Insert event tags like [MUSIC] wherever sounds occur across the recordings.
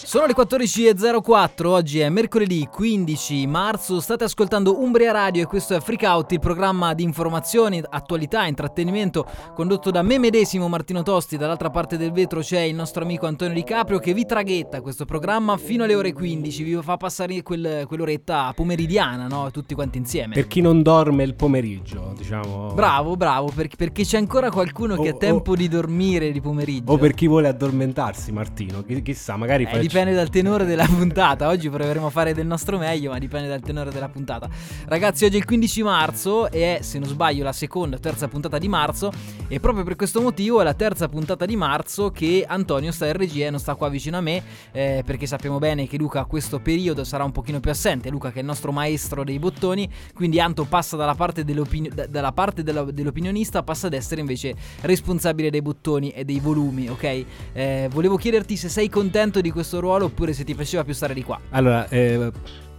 Sono le 14.04, oggi è mercoledì 15 marzo, state ascoltando Umbria Radio e questo è Freak Out, il programma di informazioni, attualità, intrattenimento condotto da me medesimo Martino Tosti, dall'altra parte del vetro c'è il nostro amico Antonio Di Caprio che vi traghetta questo programma fino alle ore 15, vi fa passare quel, quell'oretta pomeridiana, no? tutti quanti insieme. Per chi non dorme il pomeriggio, diciamo. Bravo, bravo, perché, perché c'è ancora qualcuno che O- ha tempo o- di dormire di pomeriggio. O per chi vuole addormentarsi, Martino. Chi- chissà, magari Eh, faccio- dipende dal tenore della puntata. Oggi proveremo a fare del nostro meglio, ma dipende dal tenore della puntata. Ragazzi, oggi è il 15 marzo e è, se non sbaglio, la seconda o terza puntata di marzo. E proprio per questo motivo è la terza puntata di marzo che Antonio sta in regia e non sta qua vicino a me. eh, perché sappiamo bene che Luca a questo periodo sarà un pochino più assente. Luca, che è il nostro maestro dei bottoni. Quindi Anto passa dalla parte, da- dalla parte della- dell'opinionista, passa ad essere invece responsabile dei bottoni e dei volumi, ok? Eh, volevo chiederti se sei contento di questo ruolo oppure se ti piaceva più stare di qua. Allora, eh,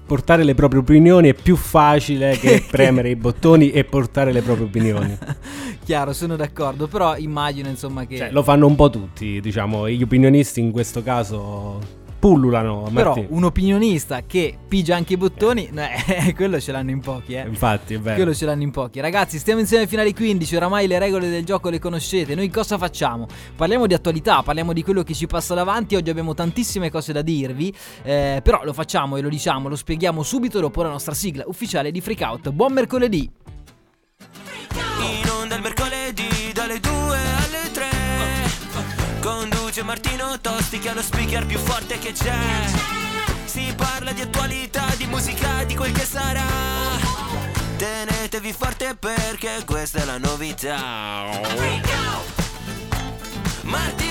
portare le proprie opinioni è più facile che [LAUGHS] premere i bottoni e portare le proprie opinioni. [LAUGHS] Chiaro, sono d'accordo, però immagino insomma che... Cioè, lo fanno un po' tutti, diciamo, gli opinionisti in questo caso pullulano. Però Martino. un opinionista che pigia anche i bottoni, eh, [LAUGHS] quello ce l'hanno in pochi, eh. Infatti, è vero. Quello ce l'hanno in pochi. Ragazzi, stiamo insieme fino alle 15. Oramai le regole del gioco le conoscete. Noi cosa facciamo? Parliamo di attualità, parliamo di quello che ci passa davanti. Oggi abbiamo tantissime cose da dirvi. eh, però lo facciamo e lo diciamo, lo spieghiamo subito dopo la nostra sigla ufficiale di Freak Out. Buon mercoledì! Martino Tosti che ha lo speaker più forte che c'è. Si parla di attualità, di musica, di quel che sarà. Tenetevi forte perché questa è la novità. Marti,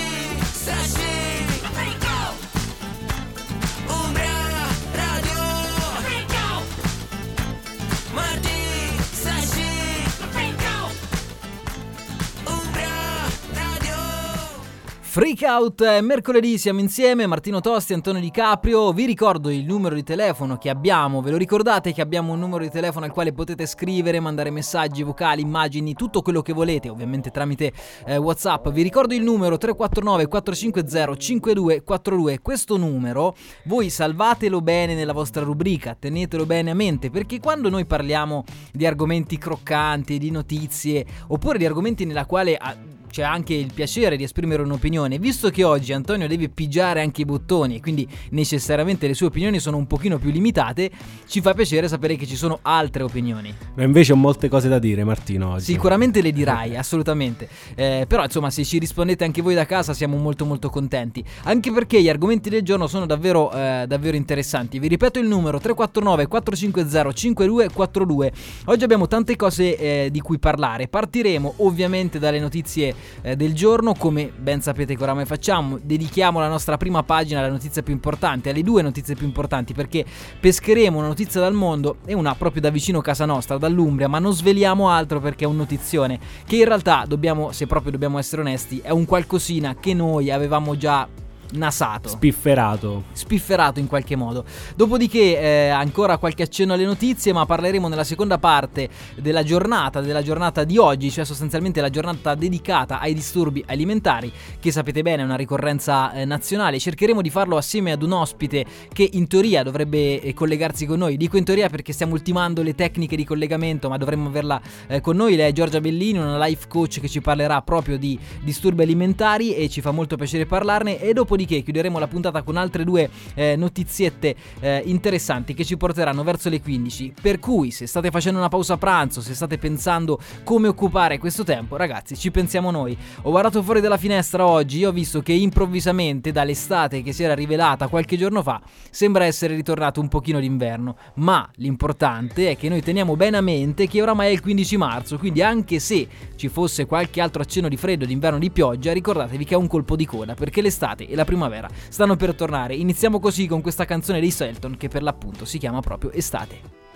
Freak Out, mercoledì siamo insieme, Martino Tosti, Antonio Di Caprio, vi ricordo il numero di telefono che abbiamo, ve lo ricordate che abbiamo un numero di telefono al quale potete scrivere, mandare messaggi vocali, immagini, tutto quello che volete, ovviamente tramite eh, Whatsapp, vi ricordo il numero 349 450 5242, questo numero voi salvatelo bene nella vostra rubrica, tenetelo bene a mente, perché quando noi parliamo di argomenti croccanti, di notizie, oppure di argomenti nella quale... ah, c'è anche il piacere di esprimere un'opinione. Visto che oggi Antonio deve pigiare anche i bottoni e quindi necessariamente le sue opinioni sono un pochino più limitate, ci fa piacere sapere che ci sono altre opinioni. Ma invece ho molte cose da dire, Martino. Oggi. Sicuramente le dirai, [LAUGHS] assolutamente. Eh, però insomma, se ci rispondete anche voi da casa siamo molto molto contenti. Anche perché gli argomenti del giorno sono davvero, eh, davvero interessanti. Vi ripeto il numero 349 450 5242. Oggi abbiamo tante cose eh, di cui parlare. Partiremo ovviamente dalle notizie eh, del giorno, come ben sapete che oramai facciamo. Dedichiamo la nostra prima pagina alla notizia più importante, alle due notizie più importanti, perché pescheremo una notizia dal mondo e una proprio da vicino casa nostra, dall'Umbria, ma non sveliamo altro perché è un notizione che in realtà dobbiamo, se proprio dobbiamo essere onesti, è un qualcosina che noi avevamo già nasato Spifferato. spifferato in qualche modo. Dopodiché eh, ancora qualche accenno alle notizie, ma parleremo nella seconda parte della giornata, della giornata di oggi, cioè sostanzialmente la giornata dedicata ai disturbi alimentari, che sapete bene è una ricorrenza eh, nazionale. Cercheremo di farlo assieme ad un ospite che in teoria dovrebbe eh, collegarsi con noi. Dico in teoria perché stiamo ultimando le tecniche di collegamento, ma dovremmo averla eh, con noi. Lei è Giorgia Bellini, una life coach che ci parlerà proprio di disturbi alimentari e ci fa molto piacere parlarne e dopodiché chiuderemo la puntata con altre due eh, notiziette eh, interessanti che ci porteranno verso le 15 per cui se state facendo una pausa pranzo se state pensando come occupare questo tempo ragazzi ci pensiamo noi. Ho guardato fuori dalla finestra oggi ho visto che improvvisamente dall'estate che si era rivelata qualche giorno fa sembra essere ritornato un pochino d'inverno. Ma l'importante è che noi teniamo bene a mente che oramai è il 15 marzo quindi anche se ci fosse qualche altro accenno di freddo d'inverno di pioggia ricordatevi che è un colpo di coda perché l'estate e la primavera stanno per tornare. Iniziamo così con questa canzone dei Selton che per l'appunto si chiama proprio Estate.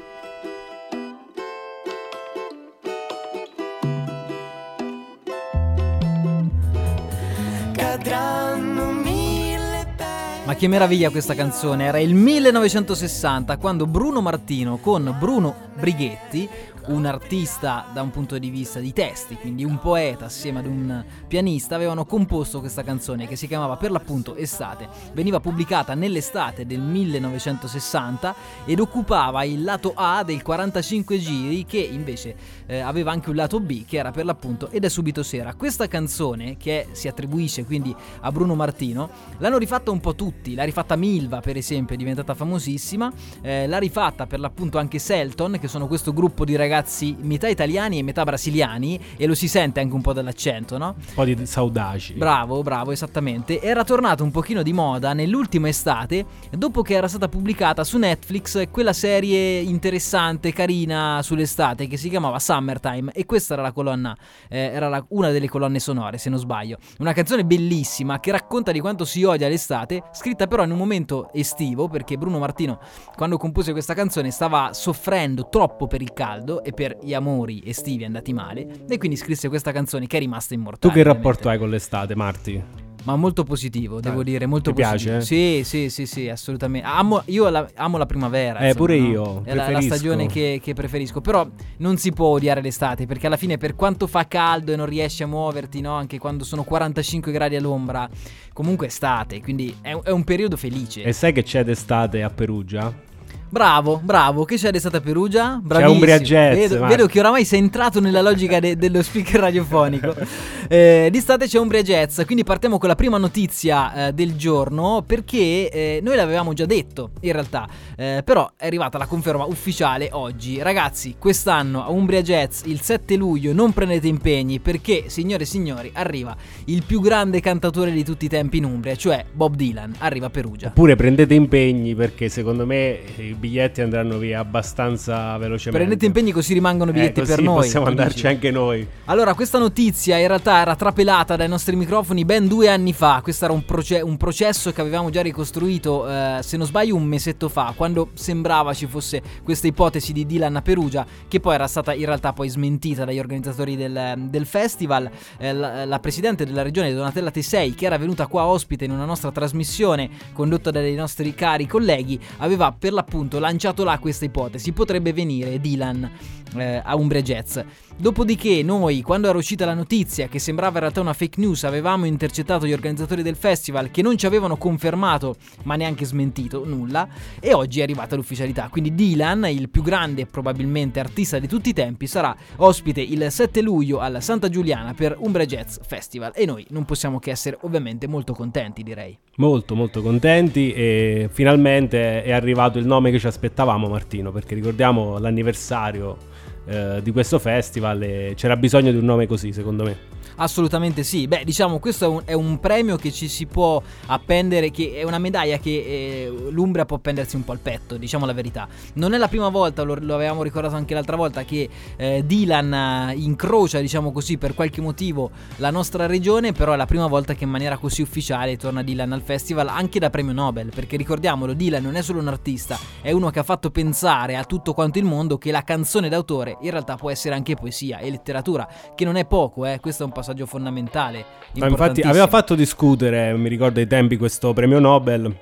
Ma che meraviglia questa canzone, era il 1960 quando Bruno Martino con Bruno Brighetti, un artista da un punto di vista di testi, quindi un poeta assieme ad un pianista, avevano composto questa canzone che si chiamava per l'appunto Estate. Veniva pubblicata nell'estate del 1960 ed occupava il lato A del 45 giri che invece eh, aveva anche un lato B che era per l'appunto Ed è subito sera. Questa canzone che si attribuisce quindi a Bruno Martino l'hanno rifatta un po' tutti, l'ha rifatta Milva per esempio, è diventata famosissima, eh, l'ha rifatta per l'appunto anche Selton che sono questo gruppo di ragazzi ragazzi metà italiani e metà brasiliani e lo si sente anche un po' dall'accento, no? Un po' di saudaci. Bravo, bravo, esattamente. Era tornato un pochino di moda nell'ultima estate dopo che era stata pubblicata su Netflix quella serie interessante, carina sull'estate che si chiamava Summertime e questa era la colonna, eh, era la, una delle colonne sonore se non sbaglio. Una canzone bellissima che racconta di quanto si odia l'estate, scritta però in un momento estivo perché Bruno Martino quando compose questa canzone stava soffrendo troppo per il caldo e per gli amori estivi andati male e quindi scrisse questa canzone che è rimasta immortale. Tu che ovviamente. rapporto hai con l'estate, Marti? Ma molto positivo, devo Eh, dire, molto ti positivo. piace? Sì, sì, sì, sì, assolutamente. Amo, io la, amo la primavera. Eh, insomma, pure no? io, È la, la stagione che, che preferisco. Però non si può odiare l'estate, perché alla fine per quanto fa caldo e non riesci a muoverti, no? Anche quando sono 45 gradi all'ombra, comunque è estate, quindi è, è un periodo felice. E sai che c'è d'estate a Perugia? Bravo, bravo. Che c'è d'estate a Perugia? Bravissimo. Umbria Jazz, Vedo, vedo che oramai sei entrato nella logica de- dello speaker radiofonico. [LAUGHS] Eh, d'estate c'è Umbria Jazz, quindi partiamo con la prima notizia eh, del giorno perché eh, noi l'avevamo già detto in realtà, eh, però è arrivata la conferma ufficiale oggi. Ragazzi, quest'anno a Umbria Jazz il 7 luglio non prendete impegni perché, signore e signori, arriva il più grande cantatore di tutti i tempi in Umbria, cioè Bob Dylan, arriva a Perugia. Oppure prendete impegni perché secondo me i biglietti andranno via abbastanza velocemente. Prendete impegni così rimangono biglietti Eh, così per noi. possiamo andarci dici. anche noi. Allora, questa notizia in realtà era trapelata dai nostri microfoni ben due anni fa. Questo era un, proce- un processo che avevamo già ricostruito, eh, se non sbaglio, un mesetto fa, quando sembrava ci fosse questa ipotesi di Dylan a Perugia, che poi era stata in realtà poi smentita dagli organizzatori del, del festival. Eh, la, la presidente della regione, Donatella Tesei, che era venuta qua ospite in una nostra trasmissione condotta dai nostri cari colleghi, aveva per l'appunto lanciato là questa ipotesi. Potrebbe venire Dylan eh, a Umbria Jazz. Dopodiché noi, quando era uscita la notizia, che sembrava in realtà una fake news, avevamo intercettato gli organizzatori del festival che non ci avevano confermato, ma neanche smentito nulla, e oggi è arrivata l'ufficialità. Quindi Dylan, il più grande probabilmente artista di tutti i tempi, sarà ospite il 7 luglio alla Santa Giuliana per Umbria Jazz Festival e noi non possiamo che essere ovviamente molto contenti, direi. Molto molto contenti e finalmente è arrivato il nome che ci aspettavamo Martino perché ricordiamo l'anniversario eh, di questo festival e c'era bisogno di un nome così secondo me. Assolutamente sì, beh diciamo questo è un, è un premio che ci si può appendere, che è una medaglia che eh, l'Umbria può appendersi un po' al petto, diciamo la verità. Non è la prima volta, lo, lo avevamo ricordato anche l'altra volta, che eh, Dylan eh, incrocia, diciamo così, per qualche motivo la nostra regione, però è la prima volta che in maniera così ufficiale torna Dylan al festival, anche da premio Nobel, perché ricordiamolo, Dylan non è solo un artista, è uno che ha fatto pensare a tutto quanto il mondo che la canzone d'autore in realtà può essere anche poesia e letteratura, che non è poco, eh, questo è un passaggio fondamentale. Ma infatti aveva fatto discutere, mi ricordo ai tempi, questo premio Nobel.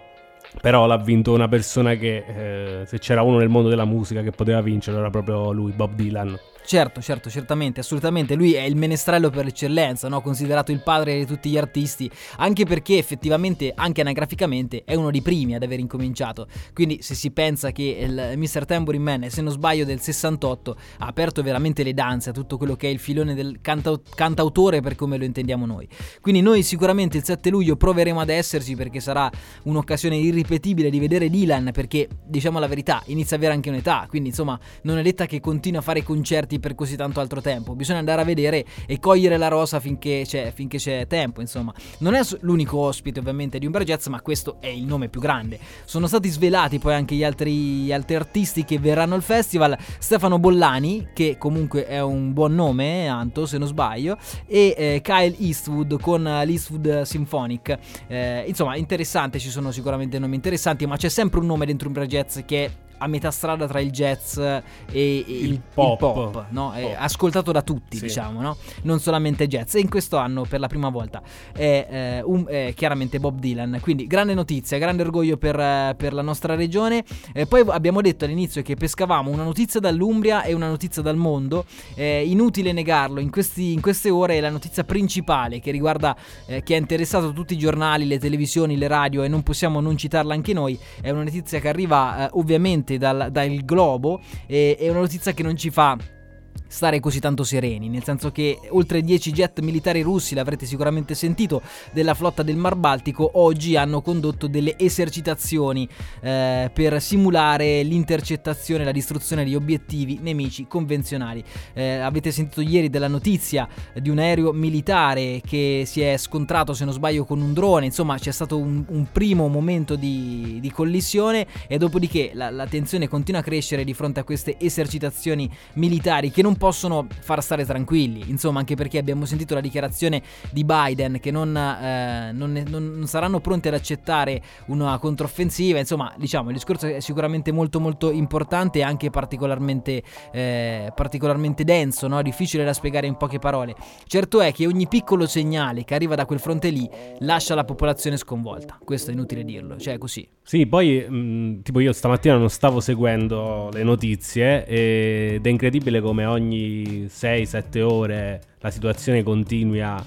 Però l'ha vinto una persona che, eh, se c'era uno nel mondo della musica che poteva vincere, era proprio lui, Bob Dylan. Certo, certo, certamente, assolutamente. Lui è il menestrello per l'eccellenza, no? considerato il padre di tutti gli artisti, anche perché effettivamente, anche anagraficamente, è uno dei primi ad aver incominciato. Quindi se si pensa che il Mr. Tambourine Man, se non sbaglio, del 68, ha aperto veramente le danze a tutto quello che è il filone del cantau- cantautore per come lo intendiamo noi. Quindi noi sicuramente il 7 luglio proveremo ad esserci perché sarà un'occasione irripetibile di vedere Dylan perché, diciamo la verità, inizia ad avere anche un'età, quindi insomma non è detta che continui a fare concerti per così tanto altro tempo, bisogna andare a vedere e cogliere la rosa finché c'è, finché c'è tempo, insomma. Non è l'unico ospite ovviamente di Umbra Jazz, ma questo è il nome più grande. Sono stati svelati poi anche gli altri, gli altri artisti che verranno al festival, Stefano Bollani, che comunque è un buon nome, Anto se non sbaglio, e eh, Kyle Eastwood con l'Eastwood Symphonic. Eh, insomma, interessante, ci sono sicuramente nomi interessanti, ma c'è sempre un nome dentro Umbra Jazz che è a metà strada tra il jazz e, e il, il pop. pop, no? Pop. ascoltato da tutti, Sì. diciamo, no? non solamente jazz. E in questo anno, per la prima volta, è, eh, un- è chiaramente Bob Dylan. Quindi grande notizia, grande orgoglio per, eh, per la nostra regione. Eh, poi abbiamo detto all'inizio che pescavamo una notizia dall'Umbria e una notizia dal mondo. È inutile negarlo, in, questi- in queste ore è la notizia principale che riguarda, eh, che ha interessato tutti i giornali, le televisioni, le radio e non possiamo non citarla anche noi. È una notizia che arriva eh, ovviamente dal, dal globo e è una notizia che non ci fa stare così tanto sereni, nel senso che oltre 10 jet militari russi, l'avrete sicuramente sentito, della flotta del Mar Baltico oggi hanno condotto delle esercitazioni eh, per simulare l'intercettazione e la distruzione di obiettivi nemici convenzionali. Eh, avete sentito ieri della notizia di un aereo militare che si è scontrato, se non sbaglio, con un drone, insomma c'è stato un, un primo momento di, di collisione e dopodiché la, la tensione continua a crescere di fronte a queste esercitazioni militari che non possono far stare tranquilli, insomma anche perché abbiamo sentito la dichiarazione di Biden che non, eh, non, non- saranno pronti ad accettare una controffensiva, insomma diciamo il discorso è sicuramente molto molto importante e anche particolarmente, eh, particolarmente denso, no? difficile da spiegare in poche parole. Certo è che ogni piccolo segnale che arriva da quel fronte lì lascia la popolazione sconvolta, questo è inutile dirlo, cioè è così. Sì, poi mh, tipo io stamattina non stavo seguendo le notizie ed è incredibile come ogni 6-7 ore la situazione continui a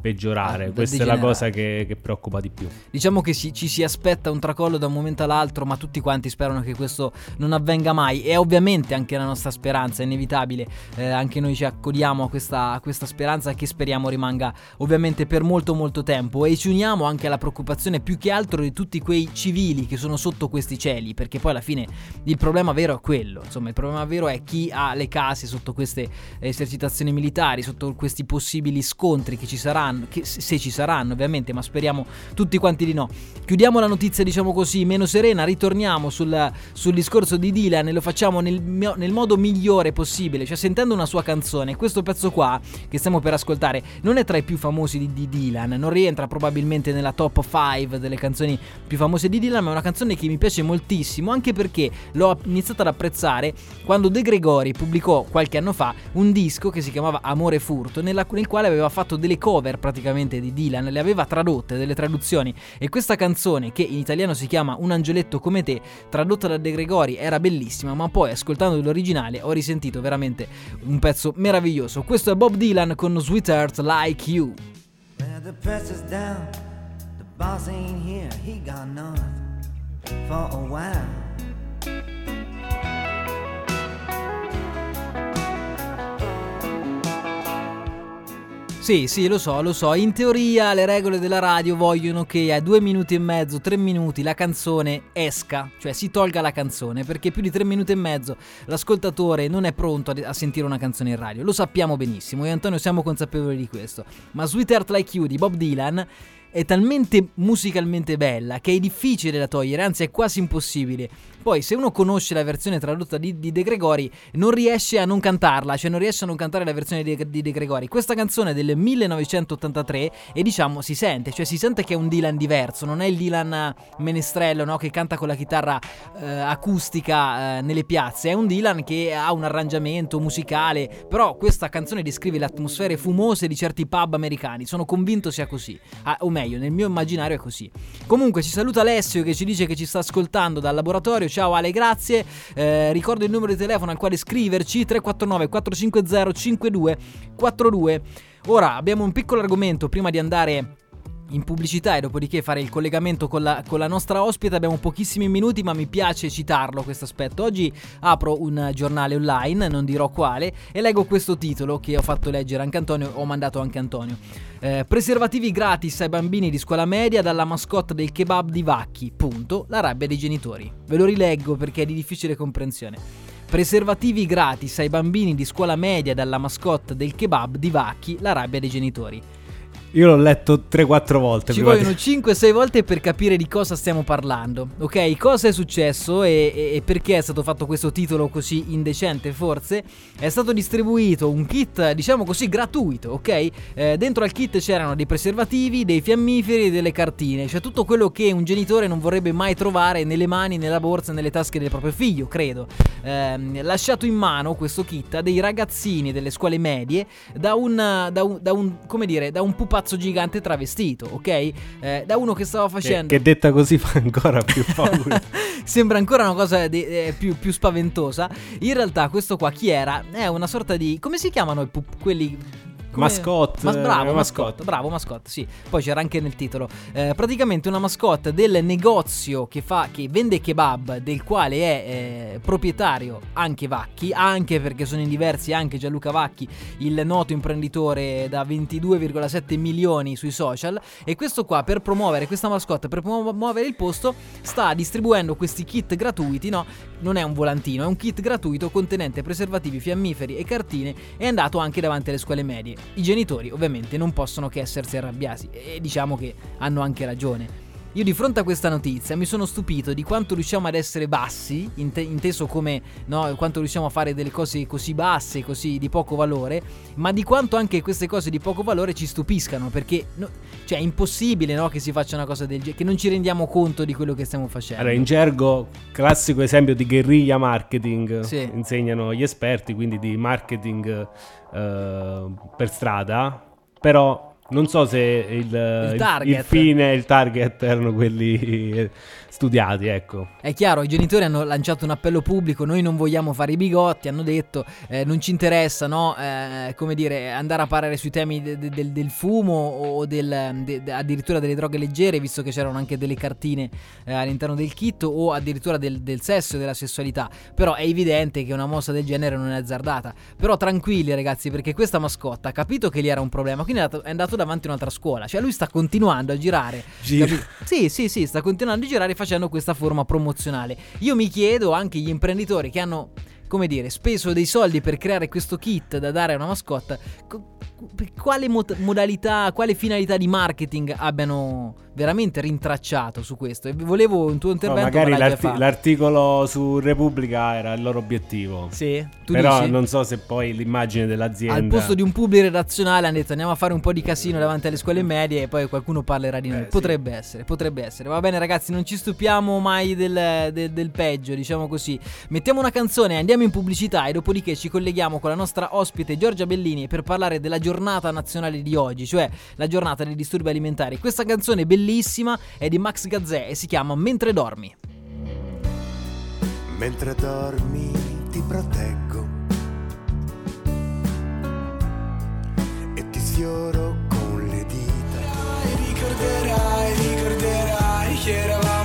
peggiorare. A Questa è la cosa che, che preoccupa di più. Diciamo che si- ci si aspetta un tracollo da un momento all'altro, ma tutti quanti sperano che questo non avvenga mai. E ovviamente anche la nostra speranza, è inevitabile. Eh, anche noi ci accodiamo a questa, a questa speranza che speriamo rimanga ovviamente per molto molto tempo. E ci uniamo anche alla preoccupazione più che altro di tutti quei civili che sono sotto questi cieli, perché poi alla fine il problema vero è quello. Insomma, il problema vero è chi ha le case sotto queste esercitazioni militari, sotto questi possibili scontri che ci saranno, che se ci saranno ovviamente, ma speriamo tutti quanti di no. Chiudiamo la notizia, diciamo così, meno serena, ritorniamo sul, sul discorso di Dylan e lo facciamo nel, nel modo migliore possibile, cioè sentendo una sua canzone. Questo pezzo qua, che stiamo per ascoltare, non è tra i più famosi di, di Dylan, non rientra probabilmente nella top 5 delle canzoni più famose di Dylan, ma è una canzone che mi piace moltissimo, anche perché l'ho iniziato ad apprezzare quando De Gregori pubblicò qualche anno fa un disco che si chiamava Amore Furto, nella- nel quale aveva fatto delle cover praticamente di Dylan, le aveva tradotte, delle traduzioni, e questa canzone, che in italiano si chiama Un angioletto come te, tradotta da De Gregori, era bellissima, ma poi ascoltando l'originale ho risentito veramente un pezzo meraviglioso. Questo è Bob Dylan con Sweetheart Like You. For a while. Sì, sì, lo so, lo so. In teoria le regole della radio vogliono che a due minuti e mezzo, tre minuti la canzone esca, cioè si tolga la canzone, perché più di tre minuti e mezzo l'ascoltatore non è pronto a, sentire una canzone in radio. Lo sappiamo benissimo, e Antonio siamo consapevoli di questo. Ma Sweetheart Like You di Bob Dylan è talmente musicalmente bella che è difficile da togliere, anzi è quasi impossibile. Poi se uno conosce la versione tradotta di, di De Gregori non riesce a non cantarla, cioè non riesce a non cantare la versione di, di De Gregori. Questa canzone è del 1983 e diciamo si sente, cioè si sente che è un Dylan diverso, non è il Dylan menestrello no, che canta con la chitarra eh, acustica eh, nelle piazze, è un Dylan che ha un arrangiamento musicale, però questa canzone descrive le atmosfere fumose di certi pub americani, sono convinto sia così, Ah, o meglio, nel mio immaginario è così. Comunque ci saluta Alessio che ci dice che ci sta ascoltando dal laboratorio, ciao Ale, grazie, Eh, ricordo il numero di telefono al quale scriverci 349 450 5242. Ora abbiamo un piccolo argomento prima di andare in pubblicità e dopodiché fare il collegamento con la, con la nostra ospite. Abbiamo pochissimi minuti, ma mi piace citarlo questo aspetto. Oggi apro un giornale online, non dirò quale, e leggo questo titolo che ho fatto leggere anche Antonio, ho mandato anche Antonio. Eh, preservativi gratis ai bambini di scuola media dalla mascotte del kebab di Vacchi. Punto. La rabbia dei genitori. Ve lo rileggo perché è di difficile comprensione. Preservativi gratis ai bambini di scuola media dalla mascotte del kebab di Vacchi. La rabbia dei genitori. Io l'ho letto 3-4 volte. Ci prima di- vogliono 5-6 volte per capire di cosa stiamo parlando. Ok, cosa è successo e, e- e perché è stato fatto questo titolo così indecente, forse? È stato distribuito un kit, diciamo così, gratuito, ok? Eh, dentro al kit c'erano dei preservativi, dei fiammiferi e delle cartine, cioè tutto quello che un genitore non vorrebbe mai trovare nelle mani, nella borsa, nelle tasche del proprio figlio, credo. Ehm, lasciato in mano questo kit a dei ragazzini delle scuole medie da un, da un, da un- come dire, da un pupazzo gigante travestito, ok? Eh, da uno che stava Che, facendo... che detta così fa ancora più paura. [LAUGHS] Sembra ancora una cosa di- eh, più, più spaventosa. In realtà, questo qua chi era? È una sorta di. Come si chiamano i pup- quelli. Come- Mascotte, Mas- bravo, mascotte. mascotte. Bravo, mascotte, sì. Poi c'era anche nel titolo. Eh, praticamente una mascotte del negozio che, fa, che vende kebab, del quale è eh, proprietario anche Vacchi, anche perché sono in diversi anche Gianluca Vacchi, il noto imprenditore da 22,7 milioni sui social. E questo qua, per promuovere questa mascotte, per promuovere il posto, sta distribuendo questi kit gratuiti, no? Non è un volantino, è un kit gratuito contenente preservativi, fiammiferi e cartine. È andato anche davanti alle scuole medie. I genitori, ovviamente, non possono che essersi arrabbiati. E diciamo che hanno anche ragione. Io di fronte a questa notizia mi sono stupito di quanto riusciamo ad essere bassi, inte- inteso come no, quanto riusciamo a fare delle cose così basse, così di poco valore, ma di quanto anche queste cose di poco valore ci stupiscano, perché no, cioè, è impossibile no, che si faccia una cosa del genere, che non ci rendiamo conto di quello che stiamo facendo. Allora, in gergo, classico esempio di guerriglia marketing, Sì. insegnano gli esperti, quindi di marketing eh, per strada, però non so se il, il- il fine e il target erano quelli studiati, ecco. È chiaro, i genitori hanno lanciato un appello pubblico, noi non vogliamo fare i bigotti, hanno detto eh, non ci interessa, no, eh, come dire, andare a parlare sui temi de- de- del, del fumo o del, de- addirittura delle droghe leggere, visto che c'erano anche delle cartine eh, all'interno del kit o addirittura del, del sesso e della sessualità. Però è evidente che una mossa del genere non è azzardata. Però tranquilli ragazzi, perché questa mascotta ha capito che lì era un problema, quindi è andato, davanti a un'altra scuola, cioè lui sta continuando a girare. Gira. Sì, sì, sì, sta continuando a girare facendo questa forma promozionale. Io mi chiedo anche gli imprenditori che hanno, come dire, speso dei soldi per creare questo kit da dare a una mascotta, quale mod- modalità, quale finalità di marketing abbiano veramente rintracciato su questo. E volevo un tuo No, intervento. magari ma l'hai già l'arti- l'articolo su Repubblica era il loro obiettivo. Sì, tu Però dici? non so se poi l'immagine dell'azienda... Al posto di un pubblico redazionale hanno detto andiamo a fare un po' di casino davanti alle scuole medie e poi qualcuno parlerà di noi. Eh, sì. potrebbe essere, potrebbe essere. Va bene ragazzi, non ci stupiamo mai del, del- del peggio, diciamo così. Mettiamo una canzone, andiamo in pubblicità e dopodiché ci colleghiamo con la nostra ospite Giorgia Bellini per parlare della giornata nazionale di oggi, cioè la giornata dei disturbi alimentari. Questa canzone bellissima è di Max Gazzè e si chiama Mentre dormi. Mentre dormi ti proteggo e ti sfioro con le dita. Ricorderai, ricorderai che eravamo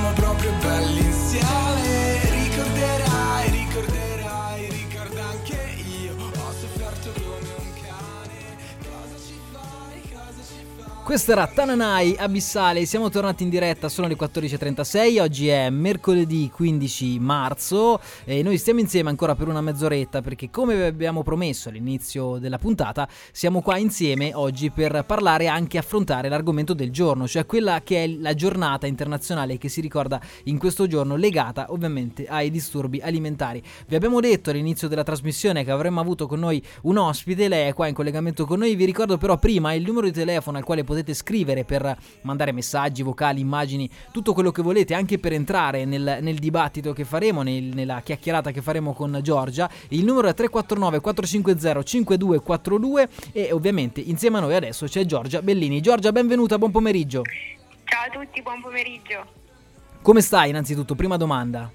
Questa era Tananai Abissale, siamo tornati in diretta, sono le 14.36, oggi è mercoledì 15 marzo e noi stiamo insieme ancora per una mezz'oretta perché come vi abbiamo promesso all'inizio della puntata siamo qua insieme oggi per parlare e anche affrontare l'argomento del giorno, cioè quella che è la giornata internazionale che si ricorda in questo giorno legata ovviamente ai disturbi alimentari. Vi abbiamo detto all'inizio della trasmissione che avremmo avuto con noi un ospite, lei è qua in collegamento con noi, vi ricordo però prima il numero di telefono al quale potete scrivere per mandare messaggi, vocali, immagini, tutto quello che volete, anche per entrare nel, nel dibattito che faremo, nel- nella chiacchierata che faremo con Giorgia. Il numero è 349 450 5242 e ovviamente insieme a noi adesso c'è Giorgia Bellini. Giorgia, benvenuta, buon pomeriggio. Ciao a tutti, buon pomeriggio. Come stai innanzitutto? Prima domanda.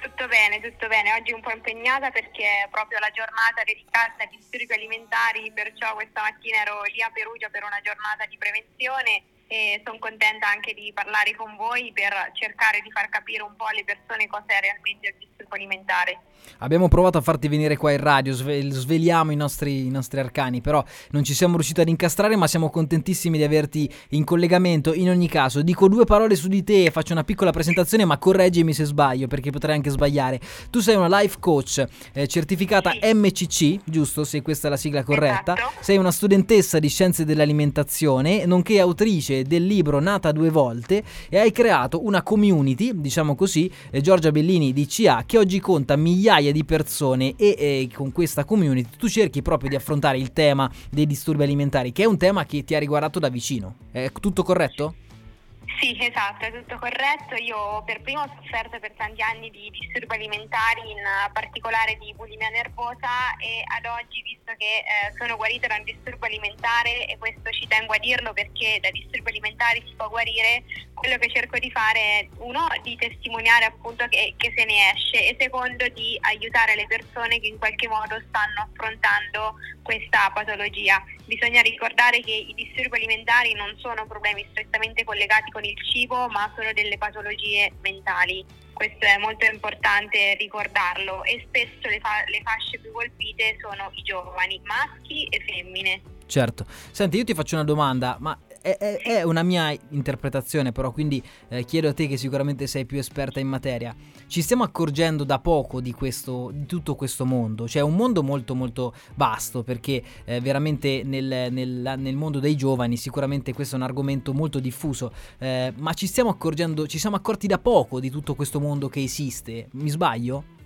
Tutto bene, tutto bene. Oggi un po' impegnata perché è proprio la giornata dedicata ai disturbi alimentari, perciò questa mattina ero lì a Perugia per una giornata di prevenzione e sono contenta anche di parlare con voi per cercare di far capire un po' alle persone cosa è realmente il disturbo disturbo alimentare. Abbiamo provato a farti venire qua in radio, sve- sveliamo i nostri, i nostri arcani, però non ci siamo riusciti ad incastrare, ma siamo contentissimi di averti in collegamento. In ogni caso, dico due parole su di te, faccio una piccola presentazione, ma correggimi se sbaglio, perché potrei anche sbagliare. Tu sei una life coach eh, certificata Sì. MCC, giusto? Se questa è la sigla corretta. Esatto. Sei una studentessa di scienze dell'alimentazione, nonché autrice del libro Nata due volte e hai creato una community, diciamo così, eh, Giorgia Bellini di CA, che oggi conta migliaia di persone e eh, con questa community tu cerchi proprio di affrontare il tema dei disturbi alimentari, che è un tema che ti ha riguardato da vicino. È tutto corretto? Sì, esatto, è tutto corretto. Io per primo ho sofferto per tanti anni di disturbi alimentari, in particolare di bulimia nervosa e ad oggi, visto che eh, sono guarita da un disturbo alimentare e questo ci tengo a dirlo perché da disturbi alimentari si può guarire, quello che cerco di fare è uno di testimoniare appunto che, che se ne esce e secondo di aiutare le persone che in qualche modo stanno affrontando questa patologia. Bisogna ricordare che i disturbi alimentari non sono problemi strettamente collegati con il cibo, ma sono delle patologie mentali. Questo è molto importante ricordarlo e spesso le, fa- le fasce più colpite sono i giovani, maschi e femmine. Certo. Senti, io ti faccio una domanda, ma è, è- è una mia interpretazione, però, quindi eh, chiedo a te che sicuramente sei più esperta in materia. Ci stiamo accorgendo da poco di, questo, di tutto questo mondo, cioè un mondo molto molto vasto, perché eh, veramente nel, nel- nel mondo dei giovani sicuramente questo è un argomento molto diffuso, eh, ma ci stiamo accorgendo, ci siamo accorti da poco di tutto questo mondo che esiste, mi sbaglio?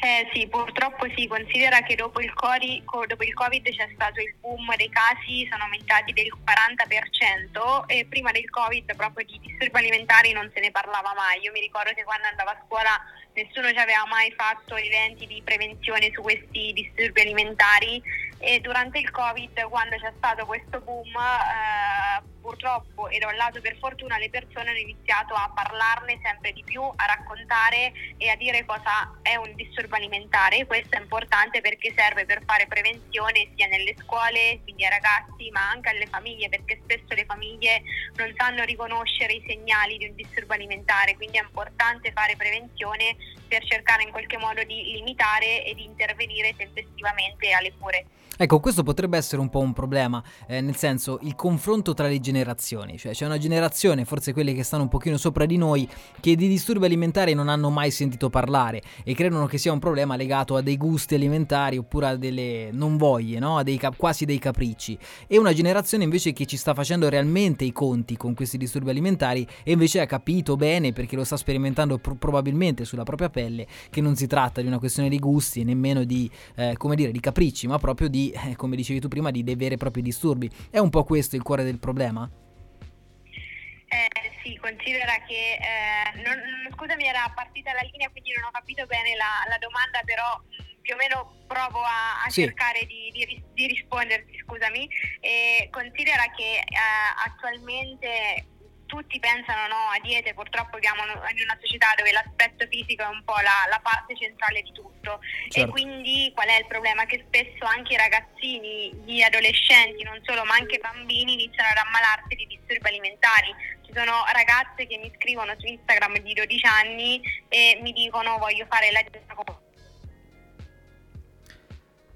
Eh sì, purtroppo si considera che dopo il, cori- co- dopo il Covid c'è stato il boom dei casi, sono aumentati del 40% e prima del Covid proprio di disturbi alimentari non se ne parlava mai. Io mi ricordo che quando andavo a scuola nessuno ci aveva mai fatto eventi di prevenzione su questi disturbi alimentari e durante il Covid quando c'è stato questo boom eh, purtroppo e da un lato per fortuna le persone hanno iniziato a parlarne sempre di più, a raccontare e a dire cosa è un disturbo alimentare. Questo è importante perché serve per fare prevenzione sia nelle scuole, quindi ai ragazzi, ma anche alle famiglie, perché spesso le famiglie non sanno riconoscere i segnali di un disturbo alimentare, quindi è importante fare prevenzione per cercare in qualche modo di limitare e di intervenire tempestivamente alle cure. Ecco, questo potrebbe essere un po' un problema, eh, nel senso il confronto tra le generazioni, cioè c'è una generazione, forse quelle che stanno un pochino sopra di noi, che di disturbi alimentari non hanno mai sentito parlare e credono che sia un problema legato a dei gusti alimentari oppure a delle non voglie, no? a dei cap- quasi dei capricci. E una generazione invece che ci sta facendo realmente i conti con questi disturbi alimentari e invece ha capito bene, perché lo sta sperimentando pro- probabilmente sulla propria pelle, che non si tratta di una questione di gusti nemmeno di, eh, come dire, di capricci, ma proprio di, eh, come dicevi tu prima, di dei veri e propri disturbi. È un po' questo il cuore del problema? Eh, sì, considera che, eh, non- scusami era partita la linea quindi non ho capito bene la, la domanda, però mh, più o meno provo a, a Sì. cercare di, di di risponderti, scusami. E considera che eh, attualmente tutti pensano no, a diete, purtroppo viviamo in una società dove l'aspetto fisico è un po' la, la parte centrale di tutto Certo. e quindi qual è il problema? Che spesso anche i ragazzini, gli adolescenti, non solo, ma anche i bambini iniziano ad ammalarsi di disturbi alimentari. Ci sono ragazze che mi scrivono su Instagram di 12 anni e mi dicono voglio fare la dieta con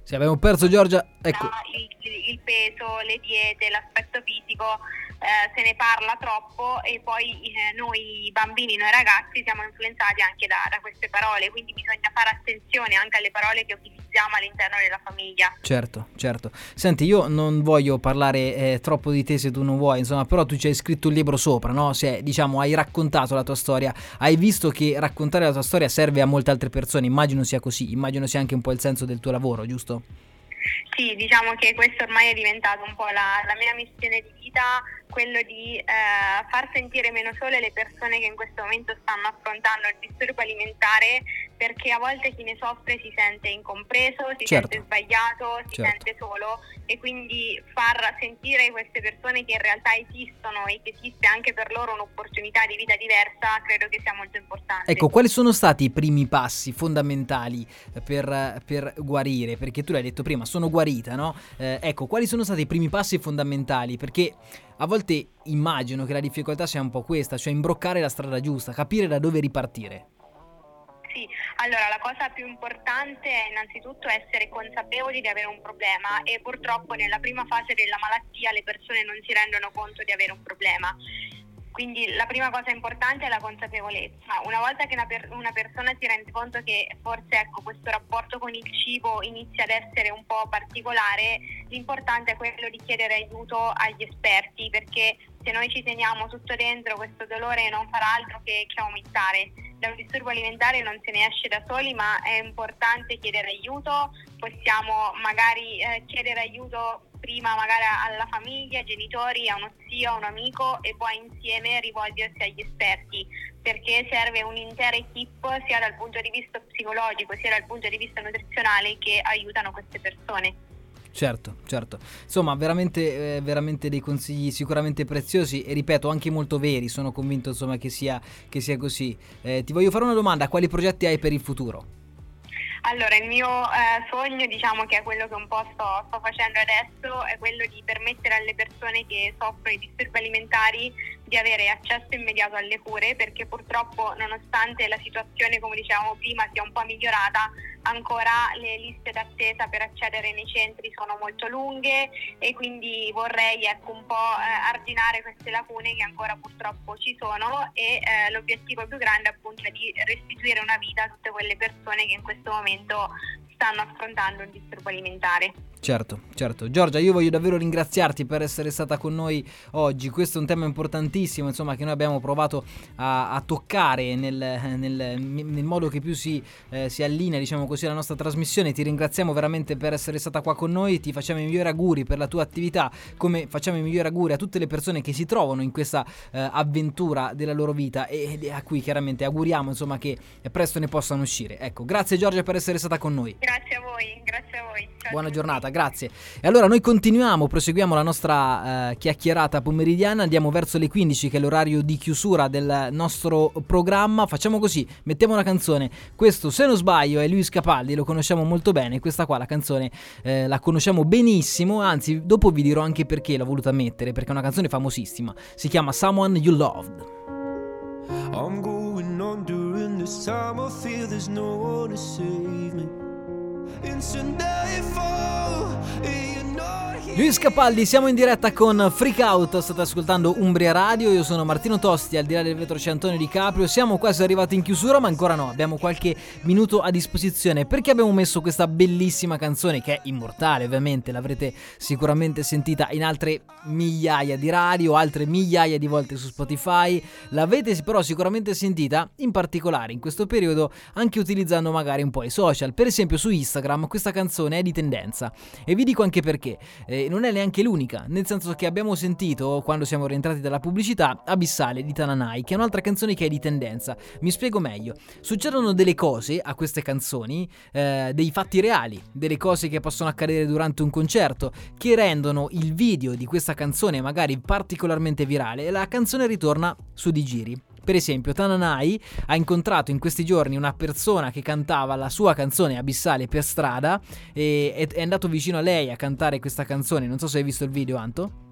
Se abbiamo perso Giorgia, ecco. il- il peso, le diete, l'aspetto fisico, eh, se ne parla troppo e poi eh, noi bambini, noi ragazzi siamo influenzati anche da, da queste parole, quindi bisogna fare attenzione anche alle parole che utilizziamo all'interno della famiglia. Certo, certo. Senti, io non voglio parlare eh, troppo di te se tu non vuoi, insomma, però tu ci hai scritto un libro sopra, no? Se, diciamo, hai raccontato la tua storia, hai visto che raccontare la tua storia serve a molte altre persone, immagino sia così, immagino sia anche un po' il senso del tuo lavoro, giusto? Sì, diciamo che questo ormai è diventato un po' la, la mia missione di vita, quello di eh, far sentire meno sole le persone che in questo momento stanno affrontando il disturbo alimentare, perché a volte chi ne soffre si sente incompreso, si Certo. sente sbagliato, si Certo. sente solo e quindi far sentire queste persone che in realtà esistono e che esiste anche per loro un'opportunità di vita diversa, credo che sia molto importante. Ecco, quali sono stati i primi passi fondamentali eh, per, per guarire? Perché tu l'hai detto prima, sono guarita, no? Eh, ecco, quali sono stati i primi passi fondamentali? Perché a volte immagino che la difficoltà sia un po' questa, cioè imbroccare la strada giusta, capire da dove ripartire. Sì, allora la cosa più importante è innanzitutto essere consapevoli di avere un problema e purtroppo nella prima fase della malattia le persone non si rendono conto di avere un problema. Quindi la prima cosa importante è la consapevolezza. Una volta che una, per- una persona si rende conto che forse ecco, questo rapporto con il cibo inizia ad essere un po' particolare, l'importante è quello di chiedere aiuto agli esperti perché se noi ci teniamo tutto dentro questo dolore non farà altro che, che aumentare. Da un disturbo alimentare non se ne esce da soli, ma è importante chiedere aiuto, possiamo magari eh, chiedere aiuto prima magari alla famiglia, ai genitori, a uno zio, a un amico e poi insieme rivolgersi agli esperti perché serve un'intera equip sia dal punto di vista psicologico sia dal punto di vista nutrizionale che aiutano queste persone. Certo, certo. Insomma, veramente, eh, veramente dei consigli sicuramente preziosi e ripeto anche molto veri. Sono convinto insomma che sia, che sia così. Eh, ti voglio fare una domanda: quali progetti hai per il futuro? Allora, il mio eh, sogno, diciamo che è quello che un po' sto, sto, facendo adesso, è quello di permettere alle persone che soffrono di disturbi alimentari di avere accesso immediato alle cure, perché purtroppo nonostante la situazione, come dicevamo prima, sia un po' migliorata, ancora le liste d'attesa per accedere nei centri sono molto lunghe e quindi vorrei ecco, un po' eh, arginare queste lacune che ancora purtroppo ci sono e eh, l'obiettivo più grande appunto è di restituire una vita a tutte quelle persone che in questo momento stanno affrontando un disturbo alimentare. Certo, certo. Giorgia, io voglio davvero ringraziarti per essere stata con noi oggi. Questo è un tema importantissimo, insomma, che noi abbiamo provato a, a toccare nel, nel, nel, modo che più si, eh, si, allinea, diciamo così, alla nostra trasmissione. Ti ringraziamo veramente per essere stata qua con noi. Ti facciamo i migliori auguri per la tua attività, come facciamo i migliori auguri a tutte le persone che si trovano in questa eh, avventura della loro vita e, e a cui chiaramente auguriamo, insomma, che presto ne possano uscire. Ecco, grazie Giorgia per essere stata con noi. Grazie a voi, grazie a voi. Ciao Buona giornata grazie. E allora noi continuiamo, proseguiamo la nostra eh, chiacchierata pomeridiana, andiamo verso le 15 che è l'orario di chiusura del nostro programma. Facciamo così, mettiamo una canzone. Questo se non sbaglio è Luis Capaldi, lo conosciamo molto bene, questa qua la canzone eh, la conosciamo benissimo, anzi dopo vi dirò anche perché l'ho voluta mettere, perché è una canzone famosissima, si chiama Someone You Loved. I'm going on during this time I feel there's no one to save me into nightfall. Luis Capaldi, siamo in diretta con Freak Out, state ascoltando Umbria Radio, io sono Martino Tosti, al di là del vetro c'è Antonio Di Caprio, siamo quasi arrivati in chiusura ma ancora no, abbiamo qualche minuto a disposizione. Perché abbiamo messo questa bellissima canzone che è immortale ovviamente, l'avrete sicuramente sentita in altre migliaia di radio, altre migliaia di volte su Spotify, l'avete però sicuramente sentita in particolare in questo periodo anche utilizzando magari un po' i social, per esempio su Instagram questa canzone è di tendenza. E vi dico anche perché. Eh, non è neanche l'unica, nel senso che abbiamo sentito, quando siamo rientrati dalla pubblicità, Abissale di Tananai, che è un'altra canzone che è di tendenza. Mi spiego meglio. Succedono delle cose a queste canzoni, eh, dei fatti reali, delle cose che possono accadere durante un concerto, che rendono il video di questa canzone magari particolarmente virale e la canzone ritorna su di giri. Per esempio, Tananai ha incontrato in questi giorni una persona che cantava la sua canzone Abissale per strada e è andato vicino a lei a cantare questa canzone. Non so se hai visto il video, Anto.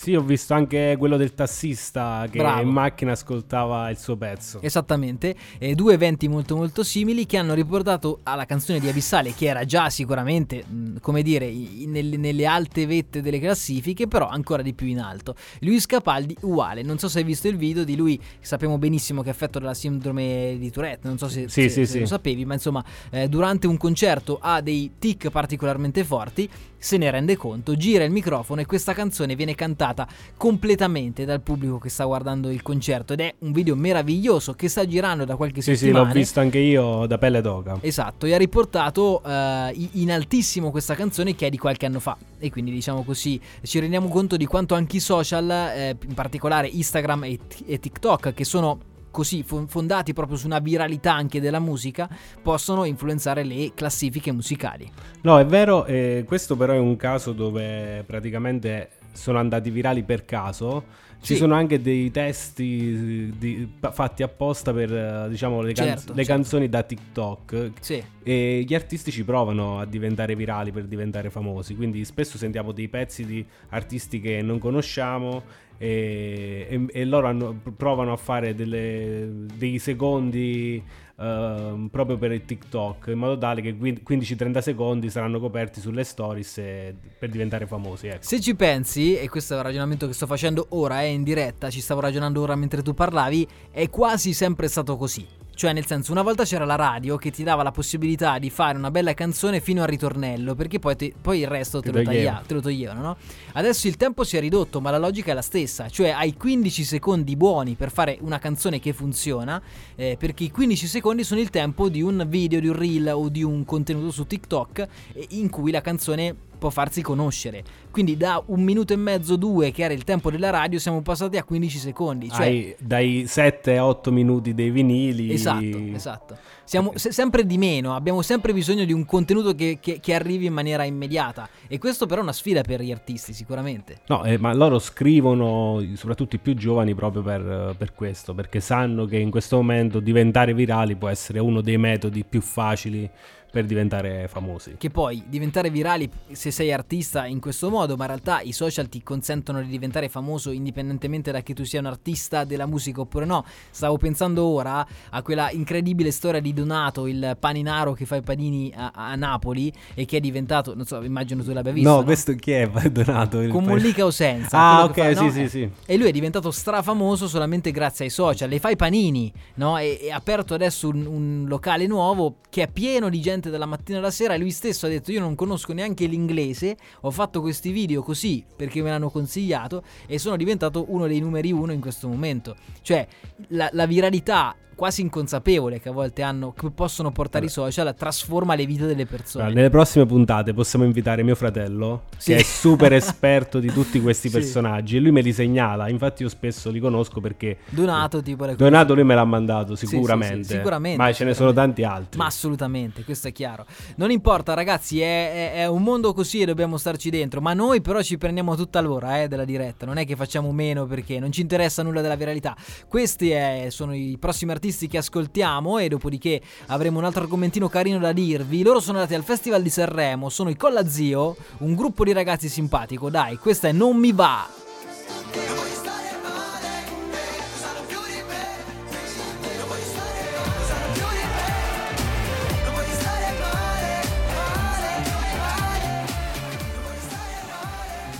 Sì, ho visto anche quello del tassista che Bravo. in macchina ascoltava il suo pezzo. Esattamente, e due eventi molto molto simili che hanno riportato alla canzone di Abissale, che era già sicuramente, come dire, nelle, nelle alte vette delle classifiche, però ancora di più in alto. Luis Capaldi uguale, non so se hai visto il video di lui, sappiamo benissimo che è affetto dalla sindrome di Tourette, non so se, sì, se, sì, se sì. lo sapevi, ma insomma, eh, durante un concerto ha dei tic particolarmente forti, se ne rende conto, gira il microfono e questa canzone viene cantata completamente dal pubblico che sta guardando il concerto ed è un video meraviglioso che sta girando da qualche sì, settimana. Sì, l'ho visto anche io da pelle d'oca. Esatto, e ha riportato uh, in altissimo questa canzone che è di qualche anno fa e quindi diciamo così ci rendiamo conto di quanto anche i social, eh, in particolare Instagram e, t- e TikTok, che sono così fondati proprio su una viralità anche della musica possono influenzare le classifiche musicali. No, è vero, eh, questo però è un caso dove praticamente sono andati virali per caso. Ci sì. sono anche dei testi di, fatti apposta per diciamo, le, can- certo, le certo. canzoni da TikTok. Sì. E gli artisti ci provano a diventare virali per diventare famosi. Quindi spesso sentiamo dei pezzi di artisti che non conosciamo e, e- e loro hanno- provano a fare delle- dei secondi ehm, proprio per il TikTok in modo tale che quin- 15-30 secondi saranno coperti sulle stories e- per diventare famosi. Ecco. Se ci pensi, e questo è un ragionamento che sto facendo ora, è in diretta, ci stavo ragionando ora mentre tu parlavi, è quasi sempre stato così. Cioè, nel senso, una volta c'era la radio che ti dava la possibilità di fare una bella canzone fino al ritornello, perché poi, ti- poi il resto te lo, taglia- te lo toglievano, no? Adesso il tempo si è ridotto, ma la logica è la stessa. Cioè, hai 15 secondi buoni per fare una canzone che funziona, eh, perché i 15 secondi sono il tempo di un video, di un reel o di un contenuto su TikTok eh, in cui la canzone può farsi conoscere. Quindi da un minuto e mezzo, due, che era il tempo della radio, siamo passati a 15 secondi. Cioè, Hai dai 7-8 minuti dei vinili. Esatto, esatto. Siamo se- sempre di meno, abbiamo sempre bisogno di un contenuto che, che- che arrivi in maniera immediata. E questo però è una sfida per gli artisti, sicuramente. No, eh, ma loro scrivono, soprattutto i più giovani, proprio per, per questo, perché sanno che in questo momento diventare virali può essere uno dei metodi più facili per diventare famosi. Che poi diventare virali se sei artista in questo modo, ma in realtà i social ti consentono di diventare famoso indipendentemente da che tu sia un artista della musica oppure no. Stavo pensando ora a quella incredibile storia di Donato, il paninaro che fa i panini a, a Napoli e che è diventato, non so, immagino tu l'abbia visto. no, no? questo chi è [LAUGHS] Donato? Con Mollica Osenza. Ah, quello che ok, fa- no? sì, sì, sì. E lui è diventato strafamoso solamente grazie ai social. Le fa i panini, no? E ha aperto adesso un, un locale nuovo che è pieno di gente dalla mattina alla sera. E lui stesso ha detto: Io non conosco neanche l'inglese. Ho fatto questi video così perché me l'hanno consigliato. E sono diventato uno dei numeri uno in questo momento. Cioè, la, la viralità quasi inconsapevole che a volte hanno, che possono portare i social, trasforma le vite delle persone. Allora, nelle prossime puntate possiamo invitare mio fratello, Sì. che è super [LAUGHS] esperto di tutti questi Sì. personaggi, e lui me li segnala. Infatti, io spesso li conosco perché Donato, tipo. Donato lui me l'ha mandato sicuramente. sì, sicuramente, Ma ce ne sono tanti altri. Ma assolutamente, questo è chiaro. Non importa, ragazzi, è, è- è un mondo così e dobbiamo starci dentro. Ma noi, però, ci prendiamo tutta l'ora eh, della diretta. Non è che facciamo meno perché non ci interessa nulla della viralità. Questi eh, sono i prossimi artisti che ascoltiamo. E dopodiché avremo un altro argomentino carino da dirvi. Loro sono andati al Festival di Sanremo. Sono i Colla Zio, un gruppo di ragazzi simpatico. Dai, questa è Non mi va.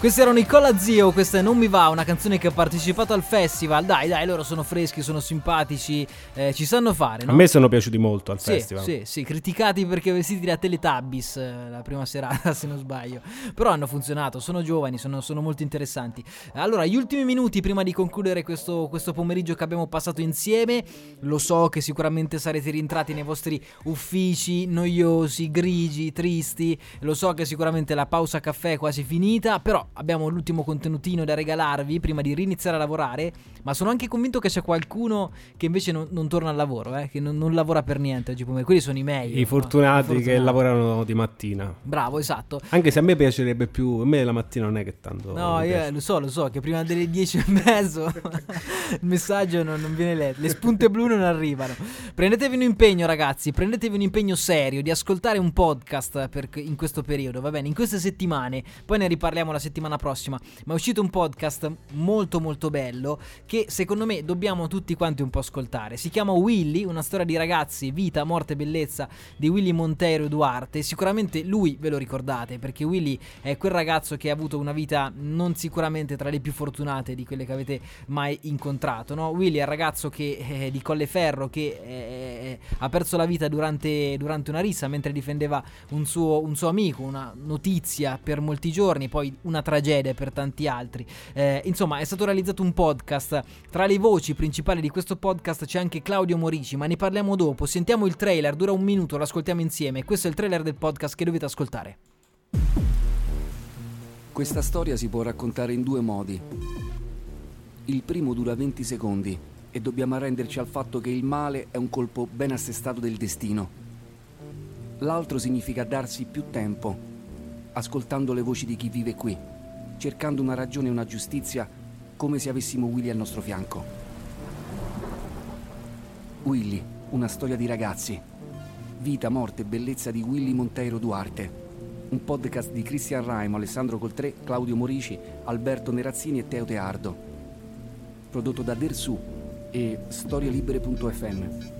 Questi erano i Zio, questa è Non mi va, una canzone che ha partecipato al festival. Dai, dai, loro sono freschi, sono simpatici, eh, ci sanno fare, no? A me sono piaciuti molto al Sì, festival. sì, sì, criticati perché vestiti da Teletubbies eh, la prima serata, [LAUGHS] se non sbaglio. Però hanno funzionato, sono giovani, sono, sono molto interessanti. Allora, gli ultimi minuti prima di concludere questo, questo pomeriggio che abbiamo passato insieme. Lo so che sicuramente sarete rientrati nei vostri uffici noiosi, grigi, tristi. Lo so che sicuramente la pausa caffè è quasi finita, però abbiamo l'ultimo contenutino da regalarvi prima di riniziare a lavorare. Ma sono anche convinto che c'è qualcuno che invece non, non torna al lavoro, eh, che non, non lavora per niente oggi pomeriggio. Quelli sono i meglio. I fortunati no? I che fortunati. lavorano di mattina. Bravo, esatto. Anche se a me piacerebbe più. A me la mattina non è che tanto. No, io piace. lo so, lo so, che prima delle 10 e mezzo il messaggio non, non viene letto, le spunte blu non arrivano. Prendetevi un impegno, ragazzi, prendetevi un impegno serio di ascoltare un podcast per- in questo periodo, va bene? In queste settimane, poi ne riparliamo la settimana prossima, ma è uscito un podcast molto molto bello che secondo me dobbiamo tutti quanti un po' ascoltare. Si chiama Willy, una storia di ragazzi, vita, morte e bellezza di Willy Monteiro Duarte. Sicuramente lui ve lo ricordate perché Willy è quel ragazzo che ha avuto una vita non sicuramente tra le più fortunate di quelle che avete mai incontrato. No? Willy è il ragazzo che, eh, di Colleferro che eh, ha perso la vita durante, durante una rissa mentre difendeva un suo, un suo amico, una notizia per molti giorni, poi una tragedia per tanti altri. Eh, insomma, è stato realizzato un podcast. Tra le voci principali di questo podcast c'è anche Claudio Morici, ma ne parliamo dopo. Sentiamo il trailer, dura un minuto, lo ascoltiamo insieme. Questo è il trailer del podcast che dovete ascoltare. Questa storia si può raccontare in due modi. Il primo dura 20 secondi e dobbiamo arrenderci al fatto che il male è un colpo ben assestato del destino. L'altro significa darsi più tempo, ascoltando le voci di chi vive qui, cercando una ragione e una giustizia come se avessimo Willy al nostro fianco. Willy, una storia di ragazzi. Vita, morte e bellezza di Willy Monteiro Duarte. Un podcast di Cristian Raimo, Alessandro Coltré, Claudio Morici, Alberto Nerazzini e Teo Teardo. prodotto da Dersu e storielibere.fm.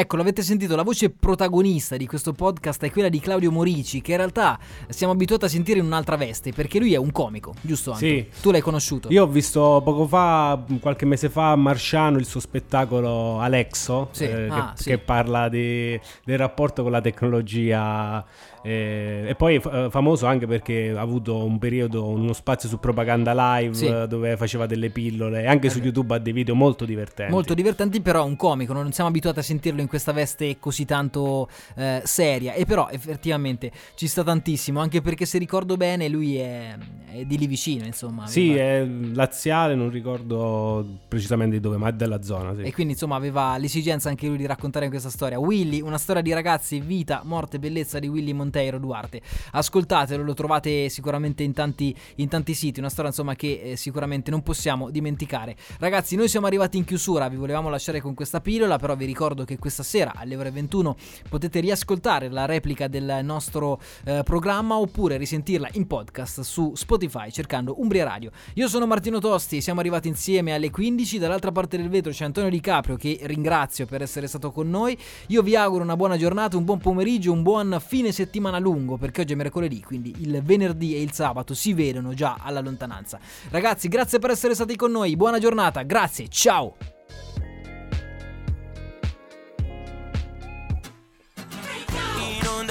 Ecco, l'avete sentito, la voce protagonista di questo podcast è quella di Claudio Morici, che in realtà siamo abituati a sentire in un'altra veste, perché lui è un comico, giusto? Anto? Sì. Tu l'hai conosciuto? Io ho visto poco fa, qualche mese fa, a Marciano il suo spettacolo Alexo, Sì. eh, Ah, che, sì. che parla di- del rapporto con la tecnologia. Eh, e poi fa- famoso anche perché ha avuto un periodo, uno spazio su Propaganda Live Sì. eh, dove faceva delle pillole. E anche su YouTube ha dei video molto divertenti. Molto divertenti, però un comico, non siamo abituati a sentirlo in questa veste così tanto eh, seria. E però effettivamente ci sta tantissimo, anche perché se ricordo bene lui è, è di lì vicino, insomma. Sì, aveva- è laziale, non ricordo precisamente di dove, ma è della zona. Sì. E quindi insomma aveva l'esigenza anche lui di raccontare questa storia. Willy, una storia di ragazzi, vita, morte bellezza di Willy Monteiro Duarte. Ascoltatelo, lo trovate sicuramente in tanti, in tanti siti, una storia insomma che eh, sicuramente non possiamo dimenticare. Ragazzi, noi siamo arrivati in chiusura, vi volevamo lasciare con questa pillola, però vi ricordo che questa sera alle ore 21 potete riascoltare la replica del nostro eh, programma oppure risentirla in podcast su Spotify cercando Umbria Radio. Io sono Martino Tosti, siamo arrivati insieme alle 15, dall'altra parte del vetro c'è Antonio Di Caprio che ringrazio per essere stato con noi. Io vi auguro una buona giornata, un buon pomeriggio, un buon fine settimana lungo perché oggi è mercoledì, quindi il venerdì e il sabato si vedono già alla lontananza. Ragazzi, grazie per essere stati con noi, buona giornata, grazie, ciao!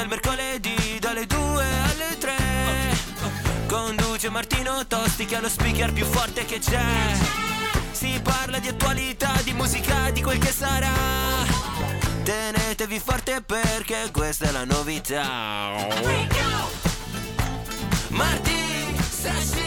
Il mercoledì dalle 2 alle 3 Conduce Martino Tosti che ha lo speaker più forte che c'è Si parla di attualità, di musica, di quel che sarà Tenetevi forte perché questa è la novità. Marti, Sashi